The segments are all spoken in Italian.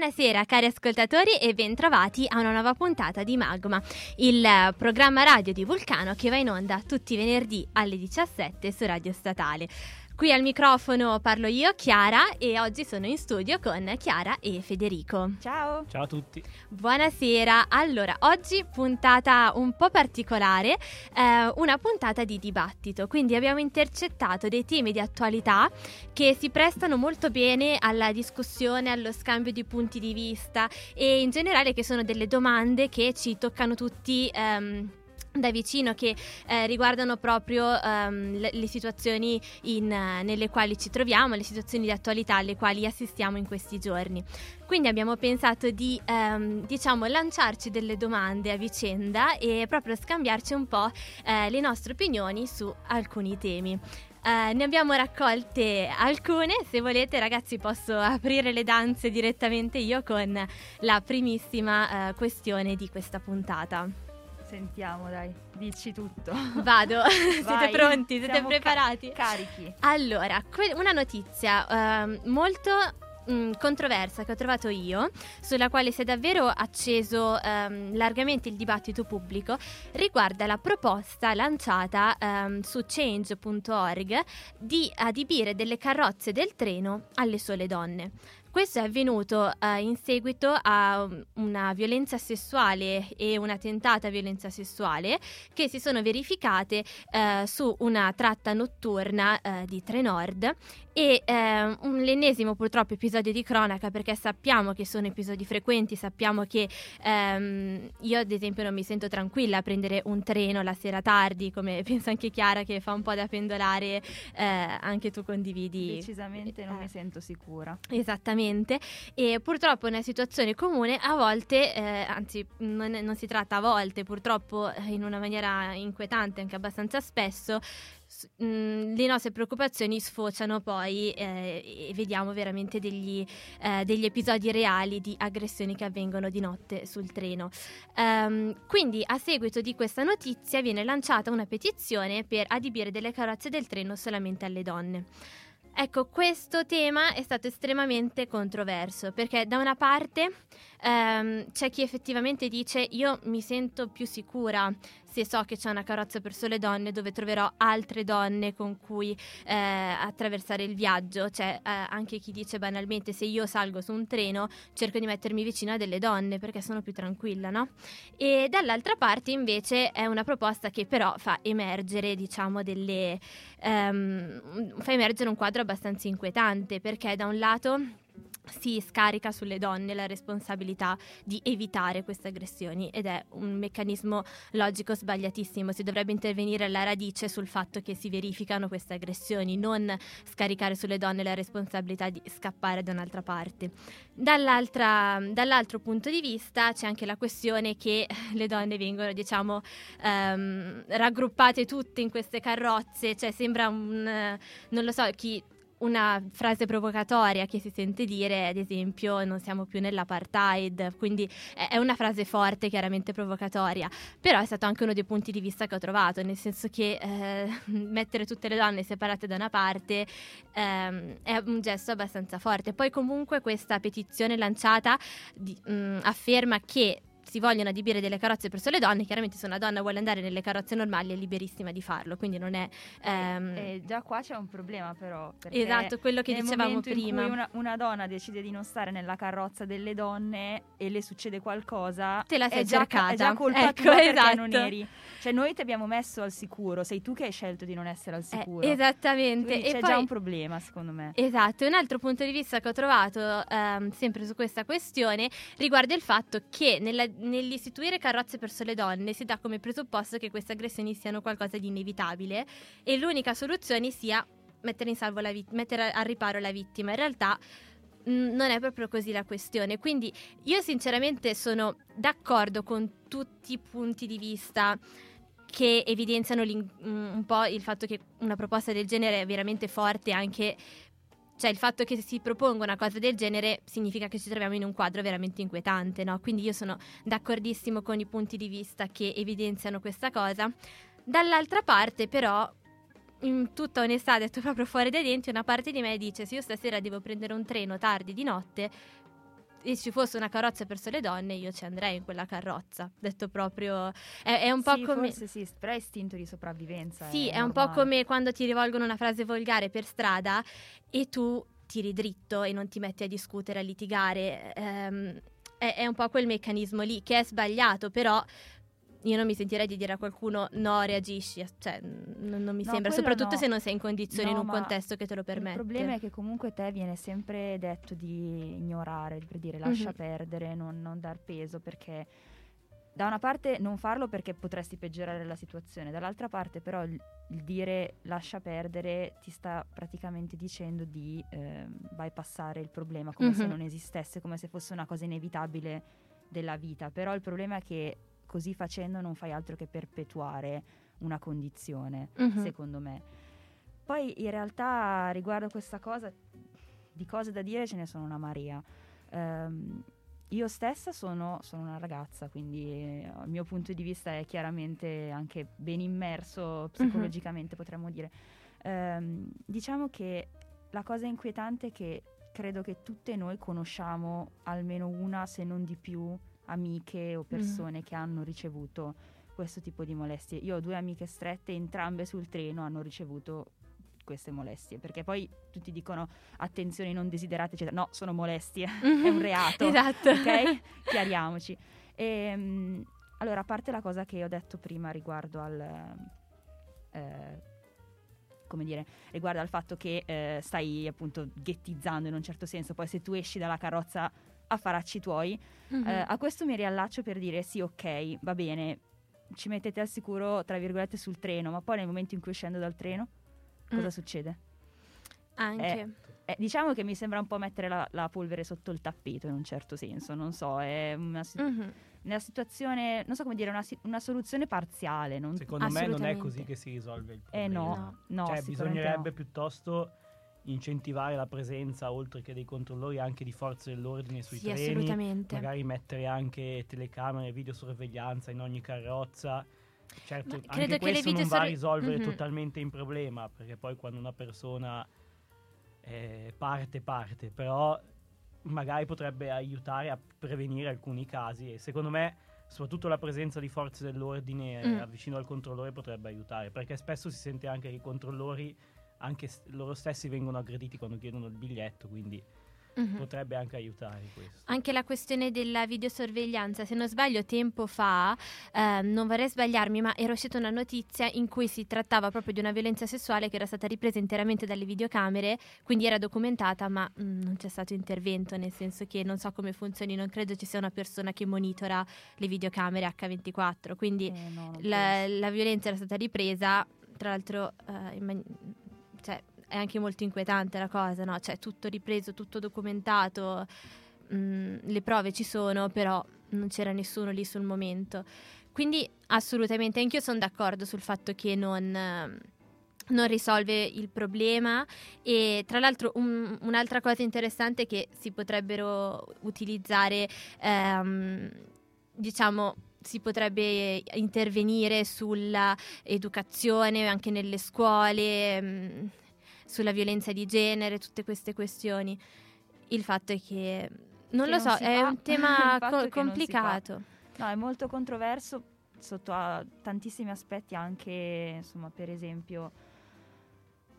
Buonasera cari ascoltatori e bentrovati a una nuova puntata di Magma, il programma radio di Vulcano che va in onda tutti i venerdì alle 17 su Radio Statale. Qui al microfono parlo io, Chiara, e oggi sono in studio con Chiara e Federico. Ciao! Ciao a tutti! Buonasera, allora oggi puntata un po' particolare, eh, una puntata di dibattito, quindi abbiamo intercettato dei temi di attualità che si prestano molto bene alla discussione, allo scambio di punti di vista e in generale che sono delle domande che ci toccano tutti. Ehm, da vicino che eh, riguardano proprio um, le, le, situazioni in, uh, nelle quali ci troviamo, le situazioni di attualità alle quali assistiamo in questi giorni. Quindi abbiamo pensato di um, diciamo lanciarci delle domande a vicenda e proprio scambiarci un po' eh, le nostre opinioni su alcuni temi. Uh, ne abbiamo raccolte alcune, se volete ragazzi posso aprire le danze direttamente io con la primissima uh, questione di questa puntata. Sentiamo, dai, dici tutto. Vado, siete pronti? Siete preparati? Ca- carichi. Allora, que- una notizia uh, molto controversa che ho trovato io, sulla quale si è davvero acceso um, largamente il dibattito pubblico, riguarda la proposta lanciata um, su change.org di adibire delle carrozze del treno alle sole donne. Questo è avvenuto uh, in seguito a una violenza sessuale e una tentata violenza sessuale che si sono verificate uh, su una tratta notturna uh, di Trenord e un, l'ennesimo purtroppo episodio di cronaca perché sappiamo che sono episodi frequenti, sappiamo che um, io ad esempio non mi sento tranquilla a prendere un treno la sera tardi come penso anche Chiara che fa un po' da pendolare, anche tu condividi. Decisamente non mi sento sicura. Esattamente e purtroppo è una situazione comune a volte, eh, anzi non, non, si tratta a volte, purtroppo eh, in una maniera inquietante anche abbastanza spesso, le nostre preoccupazioni sfociano poi eh, e vediamo veramente degli, eh, degli, episodi reali di aggressioni che avvengono di notte sul treno. Um, quindi a seguito di questa notizia viene lanciata una petizione per adibire delle carrozze del treno solamente alle donne. Ecco, questo tema è stato estremamente controverso perché da una parte ehm, c'è chi effettivamente dice io mi sento più sicura se so che c'è una carrozza per sole donne dove troverò altre donne con cui eh, attraversare il viaggio. C'è eh, anche chi dice banalmente se io salgo su un treno cerco di mettermi vicino a delle donne perché sono più tranquilla, no? E dall'altra parte invece è una proposta che però fa emergere, diciamo, delle... Um, fa emergere un quadro abbastanza inquietante perché da un lato si scarica sulle donne la responsabilità di evitare queste aggressioni ed è un meccanismo logico sbagliatissimo. Si dovrebbe intervenire alla radice sul fatto che si verificano queste aggressioni, non scaricare sulle donne la responsabilità di scappare da un'altra parte. dall'altro punto di vista c'è anche la questione che le donne vengono, diciamo, um, raggruppate tutte in queste carrozze, cioè sembra un, non lo so, chi una frase provocatoria che si sente dire, ad esempio, non siamo più nell'apartheid, quindi è una frase forte, chiaramente provocatoria, però è stato anche uno dei punti di vista che ho trovato, nel senso che eh, mettere tutte le donne separate da una parte ehm, è un gesto abbastanza forte. Poi comunque questa petizione lanciata di, mh, afferma che si vogliono adibire delle carrozze per sole donne, chiaramente se una donna vuole andare nelle carrozze normali è liberissima di farlo, quindi non è... Ehm... Eh, già qua c'è un problema però. Esatto, quello che dicevamo prima. Una, una, donna decide di non stare nella carrozza delle donne e le succede qualcosa, te la sei è già, cercata. È già colpa ecco, tua esatto. non eri. Cioè noi ti abbiamo messo al sicuro, sei tu che hai scelto di non essere al sicuro. Eh, esattamente. Quindi e c'è poi, già un problema secondo me. Esatto, un altro punto di vista che ho trovato ehm, sempre su questa questione riguarda il fatto che nella, nell'istituire carrozze per sole donne si dà come presupposto che queste aggressioni siano qualcosa di inevitabile e l'unica soluzione sia mettere, vit- mettere al riparo la vittima. In realtà non è proprio così la questione. Quindi io sinceramente sono d'accordo con tutti i punti di vista che evidenziano un po' il fatto che una proposta del genere è veramente forte anche cioè il fatto che si proponga una cosa del genere significa che ci troviamo in un quadro veramente inquietante, no? Quindi io sono d'accordissimo con i punti di vista che evidenziano questa cosa. Dall'altra parte, però, in tutta onestà, detto proprio fuori dai denti, una parte di me dice: se io stasera devo prendere un treno tardi di notte, e ci fosse una carrozza per sole donne, io ci andrei in quella carrozza. Detto proprio, è, è un po' sì, come. Forse sì, però è istinto di sopravvivenza. Sì, è, è un po' come quando ti rivolgono una frase volgare per strada e tu tiri dritto e non ti metti a discutere, a litigare. Ehm, è, è un po' quel meccanismo lì che è sbagliato, però io non mi sentirei di dire a qualcuno no, reagisci, cioè n- non mi No, sembra, soprattutto no. se non sei in condizioni No, in un contesto che te lo permette. Il problema è che comunque te viene sempre detto di ignorare, per dire lascia Mhm. perdere, non, non dar peso, perché da una parte non farlo perché potresti peggiorare la situazione, dall'altra parte però il, il dire lascia perdere ti sta praticamente dicendo di eh, bypassare il problema come se Mhm. non esistesse, come se fosse una cosa inevitabile della vita, però il problema è che così facendo non fai altro che perpetuare una condizione Mhm. secondo me. Poi in realtà riguardo questa cosa, di cose da dire ce ne sono una marea. Ehm, io stessa sono, sono una ragazza, quindi eh, il mio punto di vista è chiaramente anche ben immerso psicologicamente, potremmo dire. Ehm, diciamo che la cosa inquietante è che credo che tutte noi conosciamo almeno una, se non di più, amiche o persone che hanno ricevuto questo tipo di molestie. Io ho due amiche strette, entrambe sul treno hanno ricevuto queste molestie, perché poi tutti dicono attenzioni non desiderate, eccetera. No, sono molestie, è un reato. esatto. ok? Chiariamoci. Ehm, allora, a parte la cosa che ho detto prima riguardo al... eh, come dire, riguardo al fatto che eh, stai appunto ghettizzando in un certo senso, poi se tu esci dalla carrozza affaracci tuoi, Mhm. eh, a questo mi riallaccio per dire sì, ok, va bene, ci mettete al sicuro, tra virgolette, sul treno, ma poi nel momento in cui scendo dal treno, cosa Mm. succede? Anche. Eh, diciamo che mi sembra un po' mettere la, la polvere sotto il tappeto in un certo senso, non so, è una, si- Mhm. una situazione, non so come dire, una, si- una soluzione parziale. Non, Secondo me non è così che si risolve il eh problema. no, No. no, cioè, bisognerebbe no. piuttosto incentivare la presenza, oltre che dei controllori, anche di forze dell'ordine sui Sì, treni. assolutamente. Magari mettere anche telecamere, videosorveglianza in ogni carrozza. Certo, Ma anche questo non va a risolvere Mhm. totalmente il problema, perché poi quando una persona eh, parte, parte, però magari potrebbe aiutare a prevenire alcuni casi e secondo me soprattutto la presenza di forze dell'ordine eh, Mm. vicino al controllore potrebbe aiutare, perché spesso si sente anche che i controllori anche s- loro stessi vengono aggrediti quando chiedono il biglietto, quindi Mhm. potrebbe anche aiutare questo. Anche la questione della videosorveglianza, se non sbaglio tempo fa, ehm, non vorrei sbagliarmi, ma era uscita una notizia in cui si trattava proprio di una violenza sessuale che era stata ripresa interamente dalle videocamere, quindi era documentata, ma mm, non c'è stato intervento, nel senso che non so come funzioni, non credo ci sia una persona che monitora le videocamere H24, quindi Eh, no, la, la violenza era stata ripresa, tra l'altro eh, in man- è anche molto inquietante la cosa, no? Cioè tutto ripreso, tutto documentato, mm, le prove ci sono, però non c'era nessuno lì sul momento. Quindi assolutamente, anch'io sono d'accordo sul fatto che non... ehm, non risolve il problema e tra l'altro un- un'altra cosa interessante è che si potrebbero utilizzare ehm, diciamo si potrebbe intervenire sulla educazione anche nelle scuole mm, sulla violenza di genere tutte queste questioni il fatto è che non Che lo non so si è fa. un tema co- non complicato No, è molto controverso sotto a tantissimi aspetti, anche insomma, per esempio,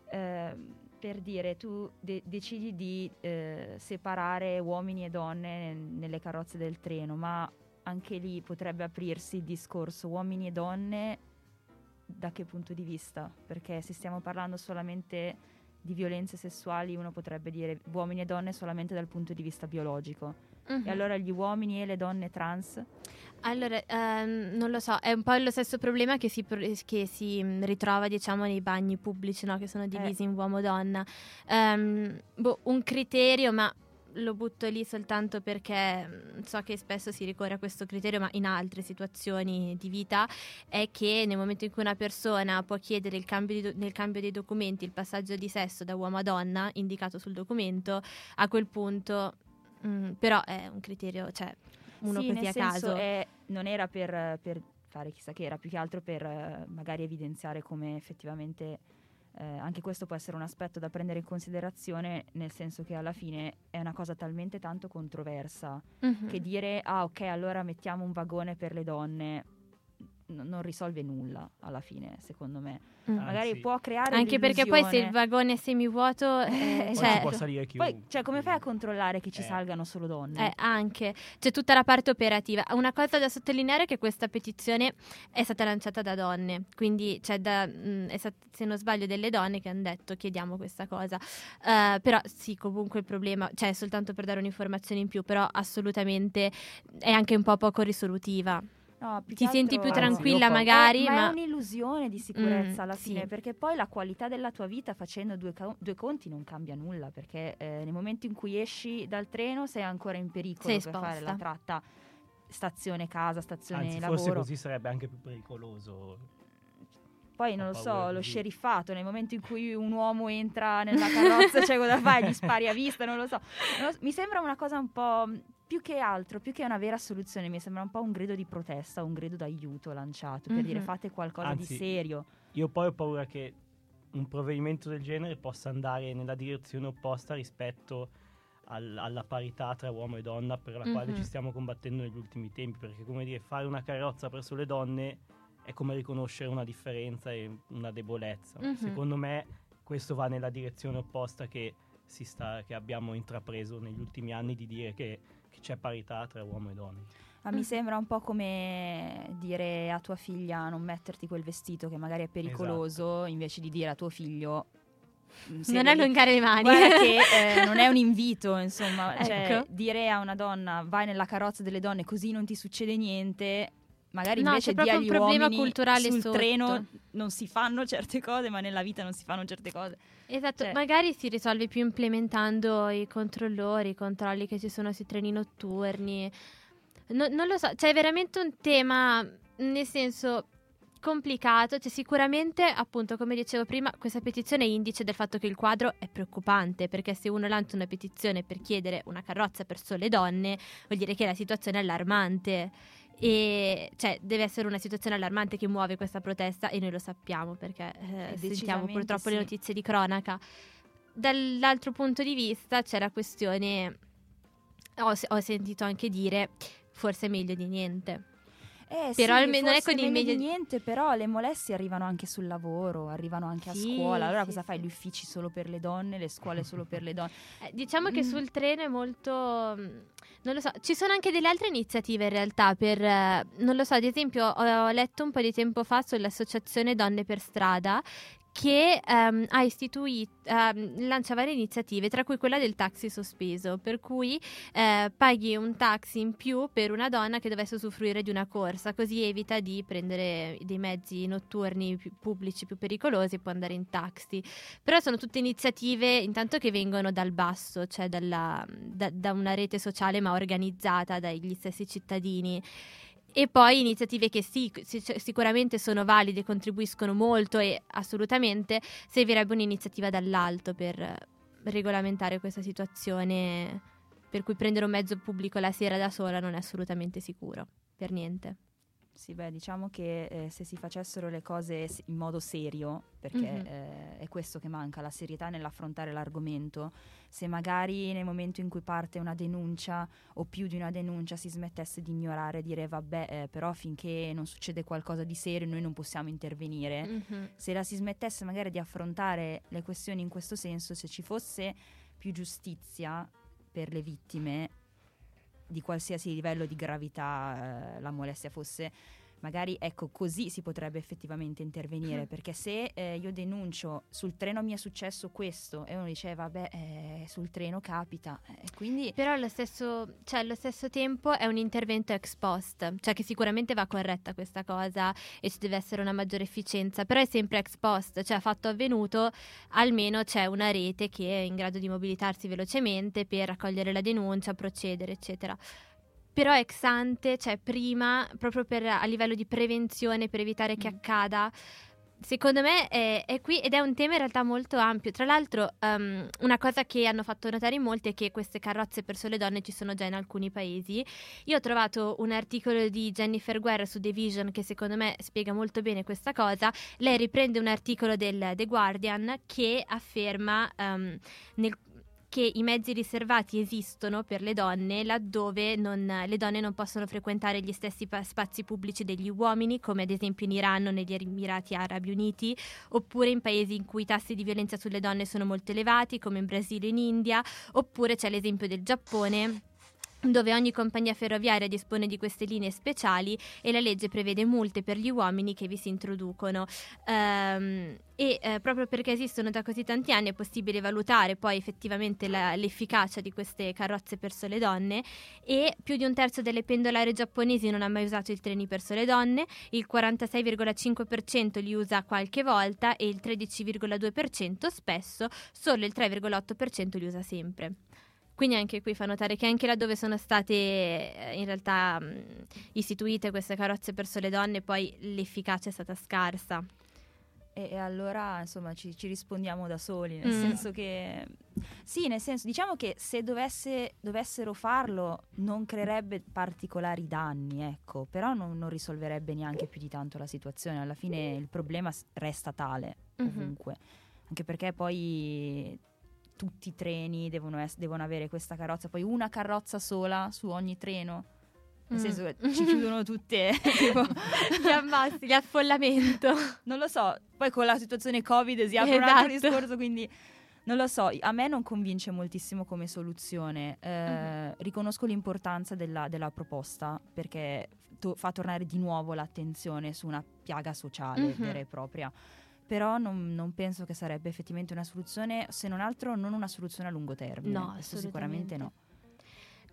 ehm, per dire, tu de- decidi di eh, separare uomini e donne nel- nelle carrozze del treno, ma anche lì potrebbe aprirsi il discorso uomini e donne da che punto di vista? Perché se stiamo parlando solamente di violenze sessuali, uno potrebbe dire uomini e donne solamente dal punto di vista biologico. Mhm. E allora gli uomini e le donne trans? Allora, ehm, non lo so, è un po' lo stesso problema che si, che si mm, ritrova, diciamo, nei bagni pubblici, no? Che sono divisi in uomo-donna. Ehm, boh, un criterio, ma lo butto lì soltanto perché mm, so che spesso si ricorre a questo criterio, ma in altre situazioni di vita, è che nel momento in cui una persona può chiedere il cambio do- nel cambio dei documenti il passaggio di sesso da uomo a donna, indicato sul documento, a quel punto... mm, però è un criterio, cioè uno sì, così a caso. è- non era per, per fare chissà che, era più che altro per eh, magari evidenziare come effettivamente Eh, anche questo può essere un aspetto da prendere in considerazione, nel senso che alla fine è una cosa talmente tanto controversa Mhm. che dire ah ok allora mettiamo un vagone per le donne n- non risolve nulla alla fine, secondo me. Mm. Magari Anzi, può creare Anche perché poi se il vagone è semivuoto, eh, Eh, Poi cioè, ci può salire chiunque. Poi, cioè, come fai a controllare che ci Eh. salgano solo donne? Eh, anche, c'è tutta la parte operativa. Una cosa da sottolineare è che questa petizione è stata lanciata da donne, quindi c'è da, mh, è stat- se non sbaglio, delle donne che hanno detto chiediamo questa cosa. Eh, però sì, comunque il problema, cioè soltanto per dare un'informazione in più, però assolutamente è anche un po' poco risolutiva. No, più Ti senti più tranquilla poi- magari, Eh, ma, ma... è un'illusione di sicurezza Mm, alla sì. fine, perché poi la qualità della tua vita facendo due, ca- due conti non cambia nulla, perché eh, nel momento in cui esci dal treno sei ancora in pericolo Sei per fare la tratta stazione casa, stazione Anzi, lavoro. forse così sarebbe anche più pericoloso. Poi non lo so, lo sceriffato, nel momento in cui un uomo entra nella carrozza, cioè cosa fai? Gli spari a vista, non lo so. Non lo so, Mi sembra una cosa un po' più che altro, più che una vera soluzione, mi sembra un po' un grido di protesta, un grido d'aiuto lanciato per Mhm. dire fate qualcosa di Anzi, serio. Io poi ho paura che un provvedimento del genere possa andare nella direzione opposta rispetto al- alla parità tra uomo e donna per la quale Mhm. ci stiamo combattendo negli ultimi tempi. Perché, come dire, fare una carrozza per sole donne è come riconoscere una differenza e una debolezza. Mhm. Secondo me, questo va nella direzione opposta che, si sta, che abbiamo intrapreso negli ultimi anni di dire che, che c'è parità tra uomo e donna. Ma mi Mm. sembra un po' come dire a tua figlia non metterti quel vestito che magari è pericoloso, invece di dire a tuo figlio mm, Non allungare le mani. Guarda che eh, non è un invito, insomma, cioè, Ecco. dire a una donna vai nella carrozza delle donne così non ti succede niente, magari No, invece di agli un problema uomini culturale sul sotto. treno non si fanno certe cose, ma nella vita non si fanno certe cose. Esatto, Cioè- magari si risolve più implementando i controllori, i controlli che ci sono sui treni notturni. No- non lo so, c'è veramente un tema, nel senso complicato, cioè sicuramente appunto come dicevo prima questa petizione è indice del fatto che il quadro è preoccupante perché se uno lancia una petizione per chiedere una carrozza per sole donne vuol dire che la situazione è allarmante e cioè deve essere una situazione allarmante che muove questa protesta e noi lo sappiamo perché eh, sentiamo decisamente purtroppo sì. le notizie di cronaca. Dall'altro punto di vista c'è la questione, ho, ho sentito anche dire, forse è meglio di niente. Eh, Però sì, almeno non è con il meglio di meglio- niente, però le molestie arrivano anche sul lavoro, arrivano anche a Sì, scuola. Allora sì, cosa fai? Gli uffici solo per le donne, le scuole solo per le donne? Eh, diciamo che Mm. sul treno è molto... mm, Non lo so, ci sono anche delle altre iniziative in realtà per... eh, non lo so, ad esempio ho, ho letto un po' di tempo fa sull'associazione Donne per Strada che ehm, ha istituito, ehm, lancia varie iniziative, tra cui quella del taxi sospeso, per cui eh, paghi un taxi in più per una donna che dovesse usufruire di una corsa, così evita di prendere dei mezzi notturni più pubblici più pericolosi e può andare in taxi. Però sono tutte iniziative intanto che vengono dal basso, cioè dalla- da, da una rete sociale ma organizzata dagli stessi cittadini. E poi iniziative che sì, sic- sicuramente sono valide, contribuiscono molto e assolutamente servirebbe un'iniziativa dall'alto per regolamentare questa situazione per cui prendere un mezzo pubblico la sera da sola non è assolutamente sicuro, per niente. Sì, beh, diciamo che eh, se si facessero le cose in modo serio, perché Mhm. eh, è questo che manca, la serietà nell'affrontare l'argomento, se magari nel momento in cui parte una denuncia o più di una denuncia si smettesse di ignorare e dire vabbè, eh, però finché non succede qualcosa di serio noi non possiamo intervenire, Mhm. se la si smettesse magari di affrontare le questioni in questo senso, se ci fosse più giustizia per le vittime di qualsiasi livello di gravità eh, la molestia fosse, magari ecco così si potrebbe effettivamente intervenire, Mm. perché se eh, io denuncio sul treno mi è successo questo e uno dice vabbè eh, sul treno capita, e quindi Però allo stesso, cioè, allo stesso tempo è un intervento ex post, cioè che sicuramente va corretta questa cosa e ci deve essere una maggiore efficienza, però è sempre ex post, cioè fatto avvenuto almeno c'è una rete che è in grado di mobilitarsi velocemente per raccogliere la denuncia, procedere, eccetera. Però ex ante, cioè prima, proprio per, a livello di prevenzione, per evitare che Mm. accada, secondo me è, è, qui ed è un tema in realtà molto ampio. Tra l'altro, um, una cosa che hanno fatto notare in molti è che queste carrozze per sole donne ci sono già in alcuni paesi. Io ho trovato un articolo di Jennifer Guerra su The Vision che secondo me spiega molto bene questa cosa. Lei riprende un articolo del The Guardian che afferma um, nel che i mezzi riservati esistono per le donne laddove non, le donne non possono frequentare gli stessi pa- spazi pubblici degli uomini, come ad esempio in Iran o negli Emirati Arabi Uniti, oppure in paesi in cui i tassi di violenza sulle donne sono molto elevati, come in Brasile e in India, oppure c'è l'esempio del Giappone dove ogni compagnia ferroviaria dispone di queste linee speciali e la legge prevede multe per gli uomini che vi si introducono. Um, e eh, proprio perché esistono da così tanti anni è possibile valutare poi effettivamente la, l'efficacia di queste carrozze per sole donne e più di un terzo delle pendolari giapponesi non ha mai usato i treni per sole donne, il 46,5% li usa qualche volta e il 13,2% spesso, solo il 3,8% li usa sempre. Quindi anche qui fa notare che anche laddove sono state eh, in realtà mh, istituite queste carrozze per sole donne, poi l'efficacia è stata scarsa. E, e allora insomma ci, ci, rispondiamo da soli, nel mm. senso che sì, nel senso diciamo che se dovesse, dovessero farlo non creerebbe particolari danni, ecco, però non, non, risolverebbe neanche più di tanto la situazione, alla fine il problema resta tale mm-hmm. ovunque, anche perché poi tutti i treni devono, es- devono avere questa carrozza, poi una carrozza sola su ogni treno. Nel mm. senso che ci chiudono tutte tipo gli ammazzi, l'affollamento. Non lo so, poi con la situazione Covid si apre esatto. un altro esatto. discorso, quindi non lo so, a me non convince moltissimo come soluzione. Eh, uh-huh. Riconosco l'importanza della, della proposta perché to- fa tornare di nuovo l'attenzione su una piaga sociale uh-huh. vera e propria però non, non, penso che sarebbe effettivamente una soluzione, se non altro non una soluzione a lungo termine. No, sicuramente no.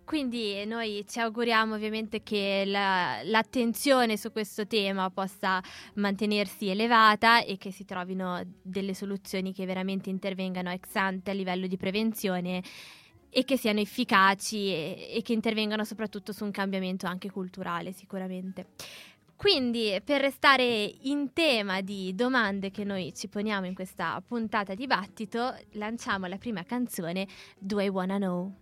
Quindi noi ci auguriamo ovviamente che la, l'attenzione su questo tema possa mantenersi elevata e che si trovino delle soluzioni che veramente intervengano ex ante a livello di prevenzione e che siano efficaci e, e che intervengano soprattutto su un cambiamento anche culturale sicuramente. Quindi, per restare in tema di domande che noi ci poniamo in questa puntata dibattito, lanciamo la prima canzone, Do I Wanna Know?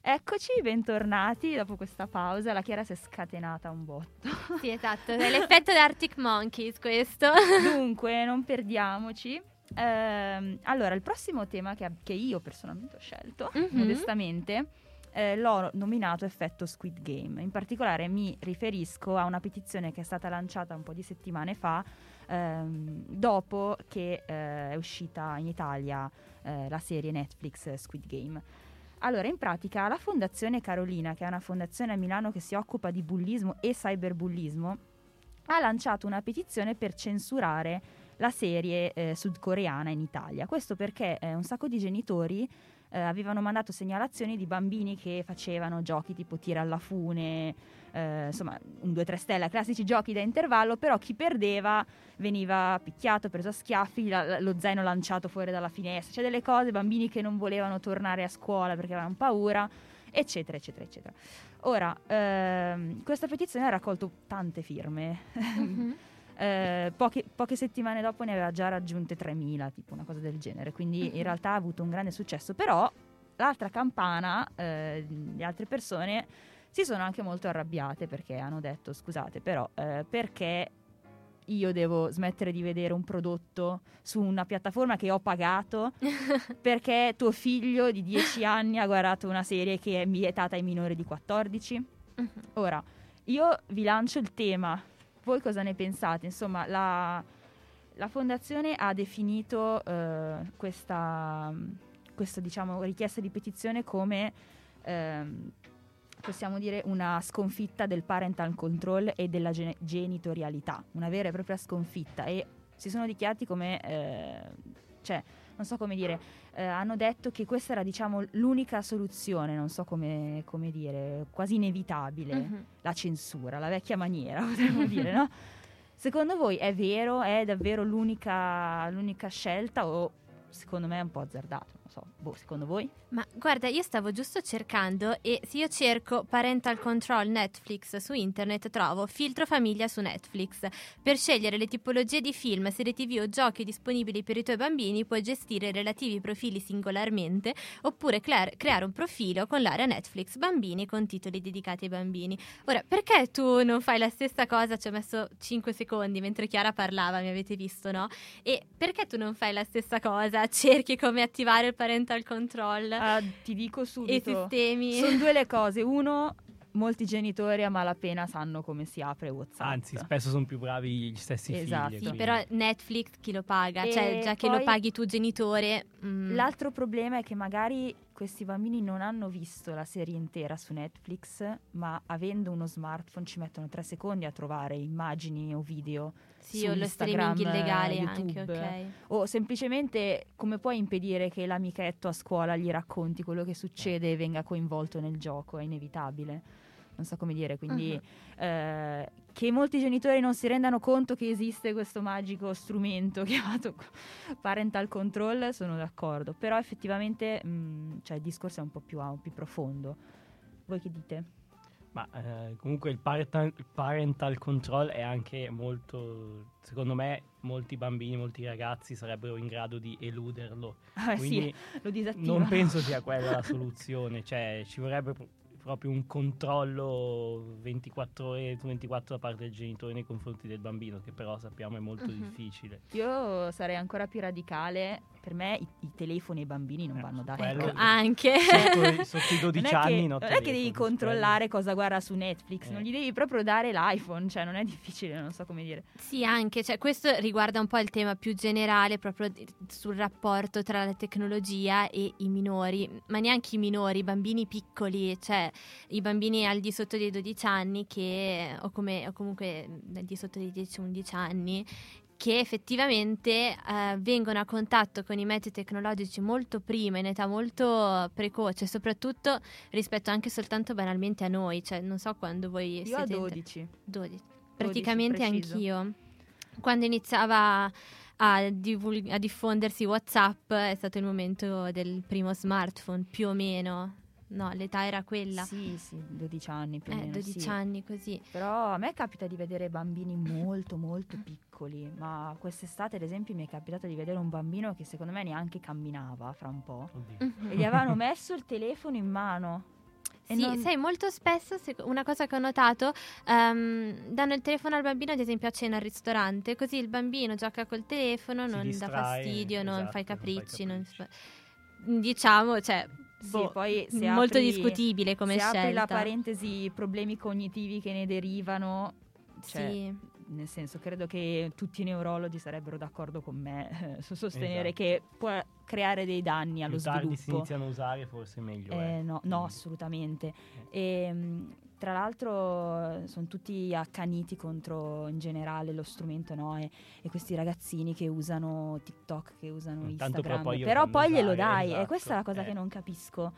Eccoci, bentornati dopo questa pausa. La Chiara si è scatenata un botto. Sì, esatto, è l'effetto Arctic Monkeys questo. Dunque, non perdiamoci. Ehm, allora, il prossimo tema che, che, io personalmente ho scelto, mm-hmm. modestamente, eh, l'ho nominato effetto Squid Game. In particolare mi riferisco a una petizione che è stata lanciata un po' di settimane fa ehm, dopo che eh, è uscita in Italia eh, la serie Netflix Squid Game. Allora, in pratica, la Fondazione Carolina, che è una fondazione a Milano che si occupa di bullismo e cyberbullismo, ha lanciato una petizione per censurare la serie eh, sudcoreana in Italia. Questo perché eh, un sacco di genitori eh, avevano mandato segnalazioni di bambini che facevano giochi tipo tira alla fune, eh, insomma un 2-3 stelle, classici giochi da intervallo, però chi perdeva veniva picchiato, preso a schiaffi, la, lo zaino lanciato fuori dalla finestra, c'è delle cose, bambini che non volevano tornare a scuola perché avevano paura, eccetera, eccetera, eccetera. Ora, ehm, questa petizione ha raccolto tante firme. Mm-hmm. Eh, poche, poche, settimane dopo ne aveva già raggiunte 3.000, tipo una cosa del genere, quindi in mhm. realtà ha avuto un grande successo, però l'altra campana, eh, le altre persone si sono anche molto arrabbiate perché hanno detto scusate però eh, perché io devo smettere di vedere un prodotto su una piattaforma che ho pagato perché tuo figlio di 10 anni ha guardato una serie che è vietata ai minori di 14? Mhm. Ora, io vi lancio il tema voi cosa ne pensate? Insomma, la, la fondazione ha definito eh, questa, questa diciamo, richiesta di petizione come ehm, possiamo dire una sconfitta del parental control e della gen- genitorialità, una vera e propria sconfitta e si sono dichiarati come eh, cioè non so come dire, eh, hanno detto che questa era diciamo l'unica soluzione, non so come, come dire, quasi inevitabile, uh-huh. la censura, la vecchia maniera potremmo dire, no? Secondo voi è vero, è davvero l'unica, l'unica scelta o secondo me è un po' azzardato? So, boh, secondo voi? Ma guarda, io stavo giusto cercando e se io cerco parental control Netflix su internet trovo filtro famiglia su Netflix. Per scegliere le tipologie di film, serie tv o giochi disponibili per i tuoi bambini puoi gestire i relativi profili singolarmente oppure clear- creare un profilo con l'area Netflix bambini con titoli dedicati ai bambini. Ora, perché tu non fai la stessa cosa? Ci ho messo 5 secondi mentre Chiara parlava, mi avete visto, no? E perché tu non fai la stessa cosa? Cerchi come attivare il parental control Ah, ti dico e subito. sistemi. Sono due le cose. Uno, molti genitori a malapena sanno come si apre WhatsApp. Anzi, spesso sono più bravi gli stessi Esatto. figli. Sì, quindi- però Netflix chi lo paga? E cioè, già che lo paghi tu genitore... mm, L'altro problema è che magari questi bambini non hanno visto la serie intera su Netflix, ma avendo uno smartphone ci mettono tre secondi a trovare immagini o video sì, su o lo streaming Instagram, illegale eh, anche, YouTube. ok. o semplicemente come puoi impedire che l'amichetto a scuola gli racconti quello che succede e venga coinvolto nel gioco, è inevitabile. Non so come dire, quindi Mhm. eh, che molti genitori non si rendano conto che esiste questo magico strumento chiamato parental control, sono d'accordo, però effettivamente mh, cioè, il discorso è un po' più, più profondo. Voi che dite? Ma eh, comunque il parental, parental control è anche molto, secondo me, molti bambini, molti ragazzi sarebbero in grado di eluderlo. Ah, Quindi sì, lo disattiva. non penso sia quella la soluzione, cioè ci vorrebbe proprio un controllo 24 ore su 24 da parte del genitore nei confronti del bambino, che però sappiamo è molto Mhm. difficile. Io sarei ancora più radicale. Per me i, i telefoni ai bambini non Eh, vanno dati. Ecco, anche. Sotto, i- sotto i 12 non è che, anni no, non è che devi controllare cosa guarda su Netflix, Eh. non gli devi proprio dare l'iPhone, cioè non è difficile, non so come dire. Sì, anche, cioè, questo riguarda un po' il tema più generale proprio sul rapporto tra la tecnologia e i minori, ma neanche i minori, i bambini piccoli, cioè i bambini al di sotto dei 12 anni che, o, come, o comunque al di sotto dei 10-11 anni che effettivamente eh, vengono a contatto con i mezzi tecnologici molto prima, in età molto precoce, soprattutto rispetto anche soltanto banalmente a noi, cioè non so quando voi Io a siete 12. 12. Praticamente preciso. anch'io. Quando iniziava a, divul- a diffondersi WhatsApp è stato il momento del primo smartphone, più o meno. No, l'età era quella. Sì, sì, 12 anni più o eh, meno. 12 sì. anni così. Però a me capita di vedere bambini molto molto piccoli, ma quest'estate ad esempio mi è capitato di vedere un bambino che secondo me neanche camminava fra un po'. Oddio. Mhm. E gli avevano messo il telefono in mano. E Sì, non- sai, molto spesso una cosa che ho notato, ehm, danno il telefono al bambino, ad esempio a cena al ristorante, così il bambino gioca col telefono, Si non dà distrae, fastidio, non esatto, fa i non fa i capricci, non capricci. fa- diciamo, cioè, Sì, boh, poi se molto apri- discutibile come se scelta. apri la parentesi problemi cognitivi che ne derivano, cioè, sì. Nel senso credo che tutti i neurologi sarebbero d'accordo con me eh, su sostenere Esatto. che può creare dei danni allo Più tardi si sviluppo. iniziano a usare forse meglio. Eh, è. no, no, assolutamente. E, mh, tra l'altro sono tutti accaniti contro in generale lo strumento, no? E, e questi ragazzini che usano TikTok, che usano Mm, tanto però Instagram. poi però poi glielo dai, e esatto, questa è la cosa eh. che non capisco.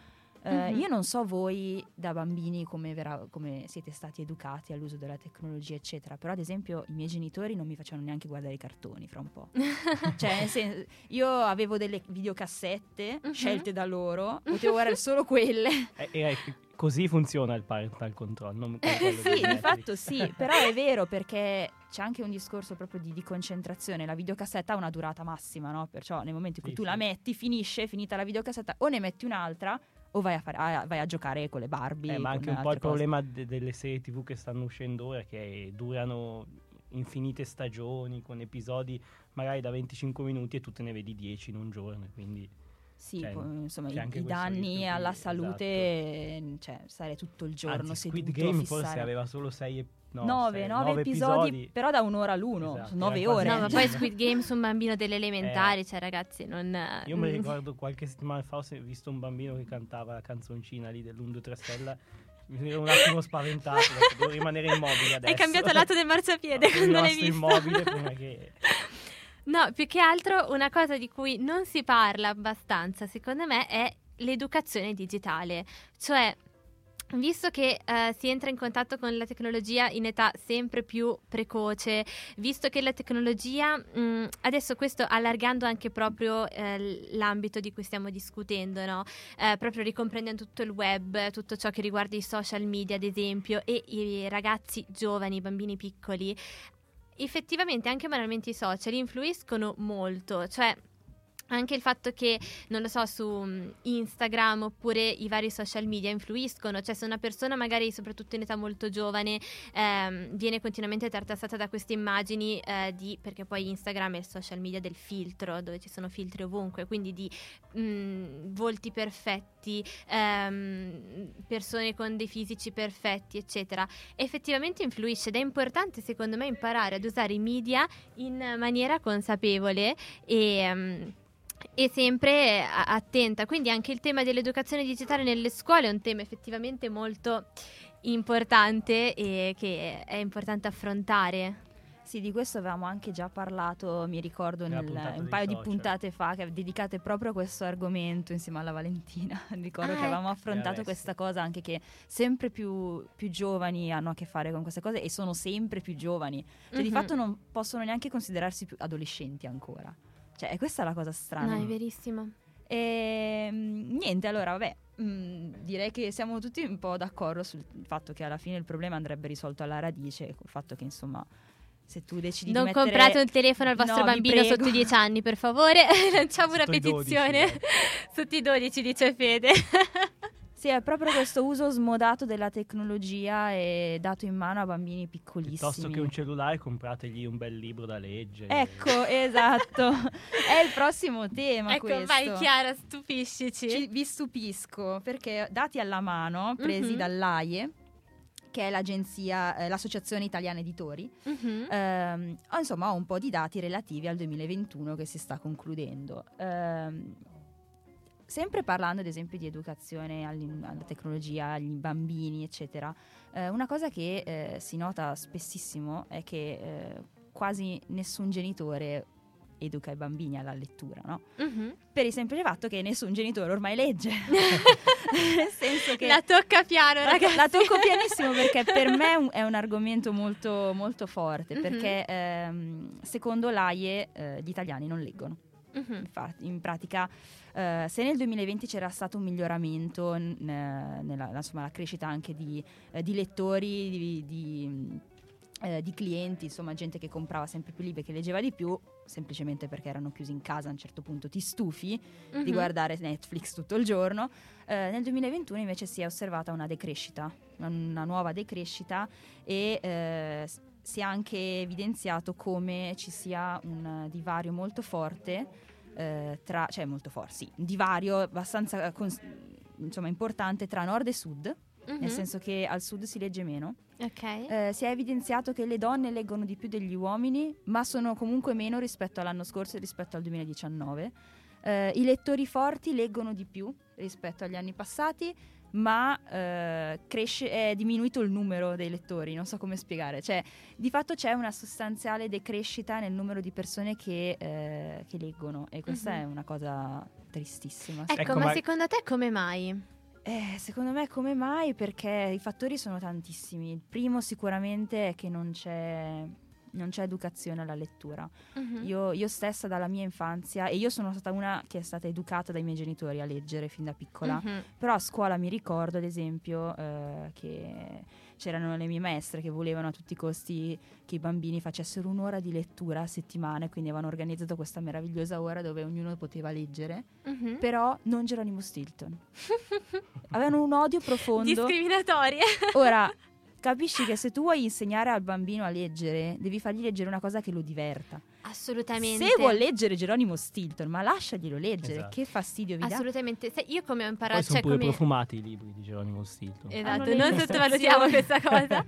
Mhm. Io non so voi da bambini come, vera- come siete stati educati all'uso della tecnologia, eccetera, però ad esempio i miei genitori non mi facevano neanche guardare i cartoni fra un po'. cioè, nel senso, io avevo delle videocassette Mhm. scelte da loro, potevo guardare solo quelle. Eh, eh, così funziona il parental control. Non sì, di fatto sì, però è vero perché c'è anche un discorso proprio di, di concentrazione. La videocassetta ha una durata massima, no? Perciò nel momento in cui Sì, tu sì. la metti, finisce, finita la videocassetta, o ne metti un'altra o vai a, fare- a- vai a giocare con le Barbie. Eh, ma anche un po' il cose. problema de- delle serie tv che stanno uscendo ora, che durano infinite stagioni con episodi magari da 25 minuti e tu te ne vedi 10 in un giorno. Quindi Sì, cioè, insomma, i, i danni alla esatto. salute, eh, cioè, stare tutto il giorno Anzi, seduto Squid Game a forse fissare. aveva solo 6 no, nove, sei- nove nove episodi, però da un'ora l'uno, Esatto, sono nove era quasi ore. No, ma poi Squid Game su un bambino delle elementari, cioè ragazzi, non... Io mi mm, ricordo qualche settimana fa ho visto un bambino che cantava la canzoncina lì dell'1, 2, 3 stella. Mi ero un attimo spaventato, devo rimanere immobile adesso. Hai cambiato lato del marciapiede quando l'hai visto. immobile prima che... No, più che altro una cosa di cui non si parla abbastanza, secondo me, è l'educazione digitale. Cioè, Visto che eh, si entra in contatto con la tecnologia in età sempre più precoce, visto che la tecnologia, mh, adesso questo allargando anche proprio eh, l'ambito di cui stiamo discutendo, no? eh, proprio ricomprendendo tutto il web, tutto ciò che riguarda i social media ad esempio e i ragazzi giovani, i bambini piccoli, effettivamente anche banalmente i social influiscono molto, cioè anche il fatto che, non lo so, su mm, Instagram oppure i vari social media influiscono, cioè se una persona magari soprattutto in età molto giovane ehm, viene continuamente tartassata da queste immagini eh, di, perché poi Instagram è il social media del filtro, dove ci sono filtri ovunque, quindi di mh, mm, volti perfetti, ehm, persone con dei fisici perfetti, eccetera, effettivamente influisce ed è importante secondo me imparare ad usare i media in maniera consapevole e... Um, e sempre attenta. Quindi anche il tema dell'educazione digitale nelle scuole è un tema effettivamente molto importante e che è importante affrontare. Sì, di questo avevamo anche già parlato, mi ricordo, nel, un paio di puntate fa, che dedicate proprio a questo argomento insieme alla Valentina. ricordo ah, che avevamo ecco. affrontato questa cosa anche che sempre più, più, giovani hanno a che fare con queste cose e sono sempre più giovani. Cioè, mm-hmm. di fatto non possono neanche considerarsi più adolescenti ancora. Cioè, questa è la cosa strana. No, è verissimo. E ehm, niente, allora, vabbè, mh, mm, direi che siamo tutti un po' d'accordo sul fatto che alla fine il problema andrebbe risolto alla radice, col fatto che insomma se tu decidi non di mettere... comprate un telefono al vostro no, bambino sotto i 10 anni per favore. Lanciamo una petizione. 12, sotto i 12 dice Fede Sì, è proprio questo uso smodato della tecnologia e dato in mano a bambini piccolissimi. Piuttosto che un cellulare, comprategli un bel libro da leggere. Ecco, esatto. è il prossimo tema ecco, questo. vai Chiara, stupiscici. Ci, vi stupisco, perché dati alla mano, presi mm-hmm. dall'AIE, che è l'agenzia, eh, l'Associazione Italiana Editori. Mm-hmm. Ehm, ho, insomma, ho un po' di dati relativi al 2021 che si sta concludendo. Ehm, sempre parlando ad esempio di educazione alla tecnologia, agli bambini, eccetera, eh, una cosa che eh, si nota spessissimo è che eh, quasi nessun genitore educa i bambini alla lettura, no? Mm-hmm. Per il semplice fatto che nessun genitore ormai legge. Nel senso che... La tocca piano, la, ragazzi. La tocco pianissimo perché per me è un, è un argomento molto, molto forte, mm-hmm. perché ehm, secondo l'AIE eh, gli italiani non leggono. Mm-hmm. Infatti, in pratica Uh, se nel 2020 c'era stato un miglioramento n- nella insomma, la crescita anche di, uh, di lettori, di, di, uh, di, clienti, insomma gente che comprava sempre più libri, che leggeva di più, semplicemente perché erano chiusi in casa a un certo punto ti stufi mm-hmm. di guardare Netflix tutto il giorno, nel 2021 invece si è osservata una decrescita, una nuova decrescita e si è anche evidenziato come ci sia un divario molto forte eh, tra, cioè molto forte, sì, un divario abbastanza cons- insomma, importante tra nord e sud, mm-hmm. nel senso che al sud si legge meno. Okay. Eh, si è evidenziato che le donne leggono di più degli uomini, ma sono comunque meno rispetto all'anno scorso e rispetto al 2019. Eh, I lettori forti leggono di più rispetto agli anni passati, ma eh, cresce, è diminuito il numero dei lettori, non so come spiegare, cioè di fatto c'è una sostanziale decrescita nel numero di persone che, eh, che leggono e questa uh-huh. è una cosa tristissima. Ecco, ecco ma, ma secondo te come mai? Eh, secondo me come mai? Perché i fattori sono tantissimi. Il primo sicuramente è che non c'è non c'è educazione alla lettura. Uh-huh. Io, io, stessa dalla mia infanzia, e io sono stata una che è stata educata dai miei genitori a leggere fin da piccola, uh-huh. però a scuola mi ricordo ad esempio eh, che c'erano le mie maestre che volevano a tutti i costi che i bambini facessero un'ora di lettura a settimana, quindi avevano organizzato questa meravigliosa ora dove ognuno poteva leggere, uh-huh. però non Geronimo Stilton. Avevano un odio profondo. Discriminatorie. Ora, capisci che se tu vuoi insegnare al bambino a leggere, devi fargli leggere una cosa che lo diverta. Assolutamente. Se vuol leggere Geronimo Stilton, ma lasciaglielo leggere, esatto. che fastidio vi Assolutamente. dà. Assolutamente. io come ho imparato... Poi sono cioè, pure come... profumati i libri di Geronimo Stilton. Esatto, ah, non, non sottovalutiamo questa cosa.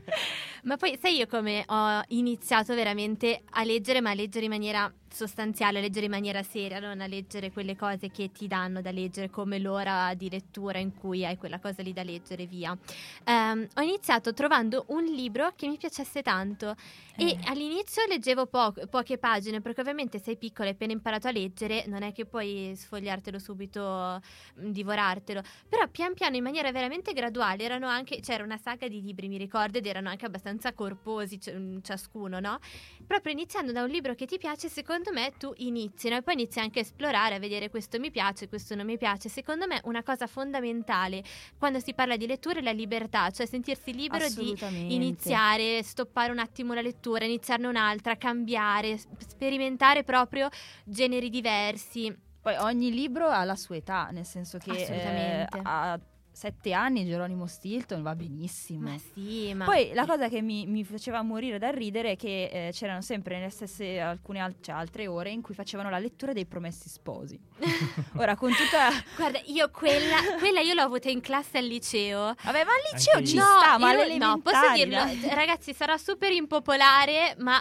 ma poi sai io come ho iniziato veramente a leggere, ma a leggere in maniera sostanziale, a leggere in maniera seria, non a leggere quelle cose che ti danno da leggere come l'ora di lettura in cui hai quella cosa lì da leggere via. Um, ho iniziato trovando un libro che mi piacesse tanto eh. e all'inizio leggevo po- poche pagine immagino, perché ovviamente sei piccolo e appena imparato a leggere, non è che puoi sfogliartelo subito, divorartelo, però pian piano in maniera veramente graduale erano anche, c'era una saga di libri, mi ricordo, ed erano anche abbastanza corposi ciascuno, no? Proprio iniziando da un libro che ti piace, secondo me tu inizi, no? E poi inizi anche a esplorare, a vedere questo mi piace, questo non mi piace. Secondo me una cosa fondamentale quando si parla di lettura è la libertà, cioè sentirsi libero di iniziare, stoppare un attimo la lettura, iniziarne un'altra, cambiare, sperimentare proprio generi diversi. Poi ogni libro ha la sua età, nel senso che eh, Assolutamente. a sette anni Geronimo Stilton va benissimo. Ma sì, ma Poi la cosa che mi, mi faceva morire dal ridere è che eh, c'erano sempre nelle stesse alcune al- cioè, altre ore in cui facevano la lettura dei promessi sposi. Ora con tutta guarda, io quella, quella io l'ho avuta in classe al liceo. Vabbè, ma al liceo Anche ci io. sta, ma io- no, posso dirlo, ragazzi, sarà super impopolare, ma